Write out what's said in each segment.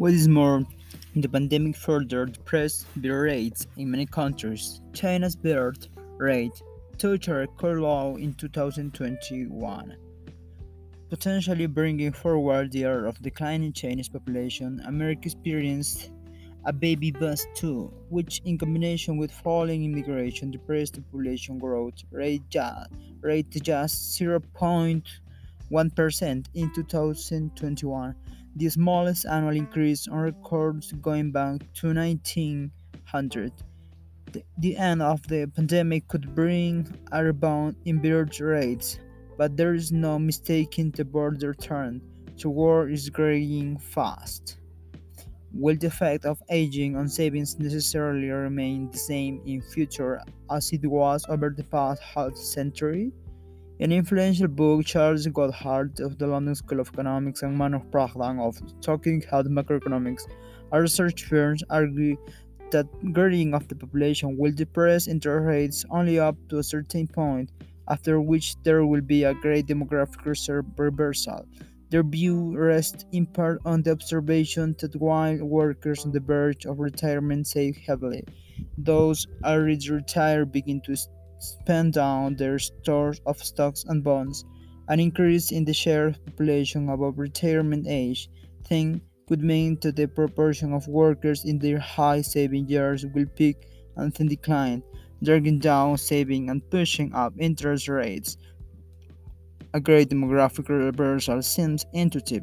What is more, the pandemic further depressed birth rates in many countries. China's birth rate touched a record low in 2021, potentially bringing forward the year of declining Chinese population. America experienced a baby bust too, which in combination with falling immigration depressed the population growth rate just, rate just 0.1% in 2021 the smallest annual increase on record going back to 1900. The, the end of the pandemic could bring a rebound in birth rates, but there is no mistaking the border trend. The world is growing fast. Will the effect of aging on savings necessarily remain the same in future as it was over the past half century? In influential book, Charles Goodhart of the London School of Economics and Manoj Pradhan of Talking Heads Macroeconomics, our research firms argue that growing of the population will depress interest rates only up to a certain point, after which there will be a great demographic reversal. Their view rests in part on the observation that while workers on the verge of retirement save heavily, those already retired begin to spend down their stores of stocks and bonds. An increase in the share of population above retirement age thing could mean that the proportion of workers in their high saving years will peak and then decline, dragging down saving and pushing up interest rates. A great demographic reversal seems intuitive,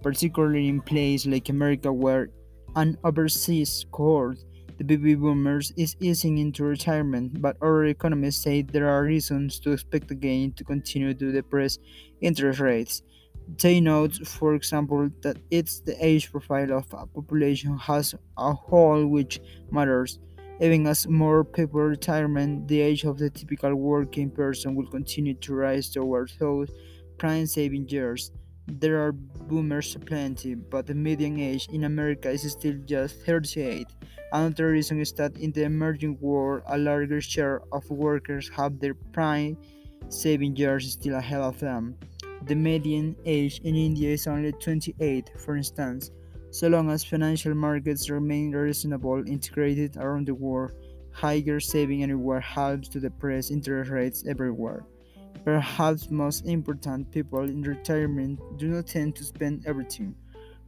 particularly in places like America where an overseas cohort the baby boomers is easing into retirement, but other economists say there are reasons to expect again to continue to depress interest rates. They note, for example, that it's the age profile of a population as a whole which matters. Even as more people retirement, the age of the typical working person will continue to rise towards those prime saving years. There are boomers plenty, but the median age in America is still just 38. Another reason is that in the emerging world, a larger share of workers have their prime saving years still ahead of them. The median age in India is only 28, for instance. So long as financial markets remain reasonable integrated around the world, higher saving anywhere helps to depress interest rates everywhere. Perhaps most important, people in retirement do not tend to spend everything,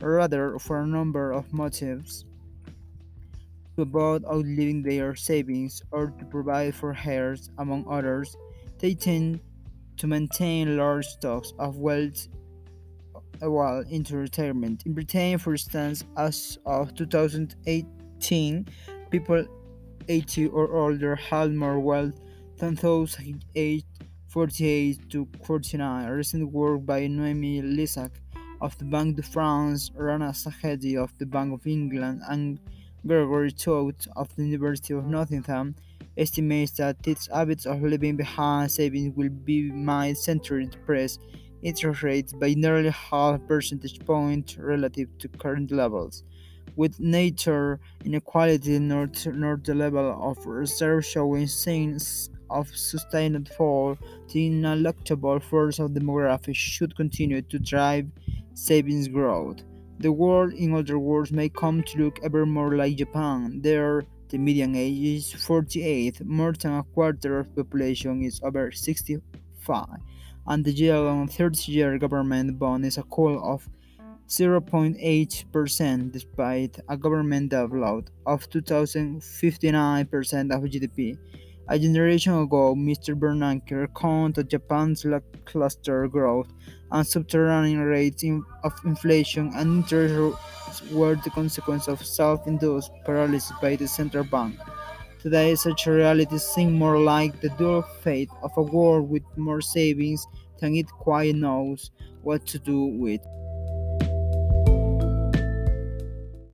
rather, for a number of motives to avoid outliving their savings or to provide for heirs, among others, they tend to maintain large stocks of wealth while into retirement. In Britain, for instance, as of 2018, people 80 or older had more wealth than those aged 48 to 49. A recent work by Noëmie Lisack of the Banque de France, Rana Sajedi of the Bank of England, and Gregory Todt of the University of Nottingham estimates that its habits of living behind savings will be might century depress interest rates by nearly half percentage point relative to current levels. With nature inequality not, north the level of reserve showing signs of sustained fall, the ineluctable force of demographics should continue to drive savings growth. The world, in other words, may come to look ever more like Japan. There, the median age is 48, more than a quarter of the population is over 65, and the yield on 30 year government bond is a call of 0.8% despite a government debt load of 2,059% of GDP. A generation ago, Mr. Bernanke recounted Japan's lackluster growth and subterranean rates of inflation and interest were the consequence of self-induced paralysis by the central bank. Today, such a reality seems more like the dual fate of a world with more savings than it quite knows what to do with.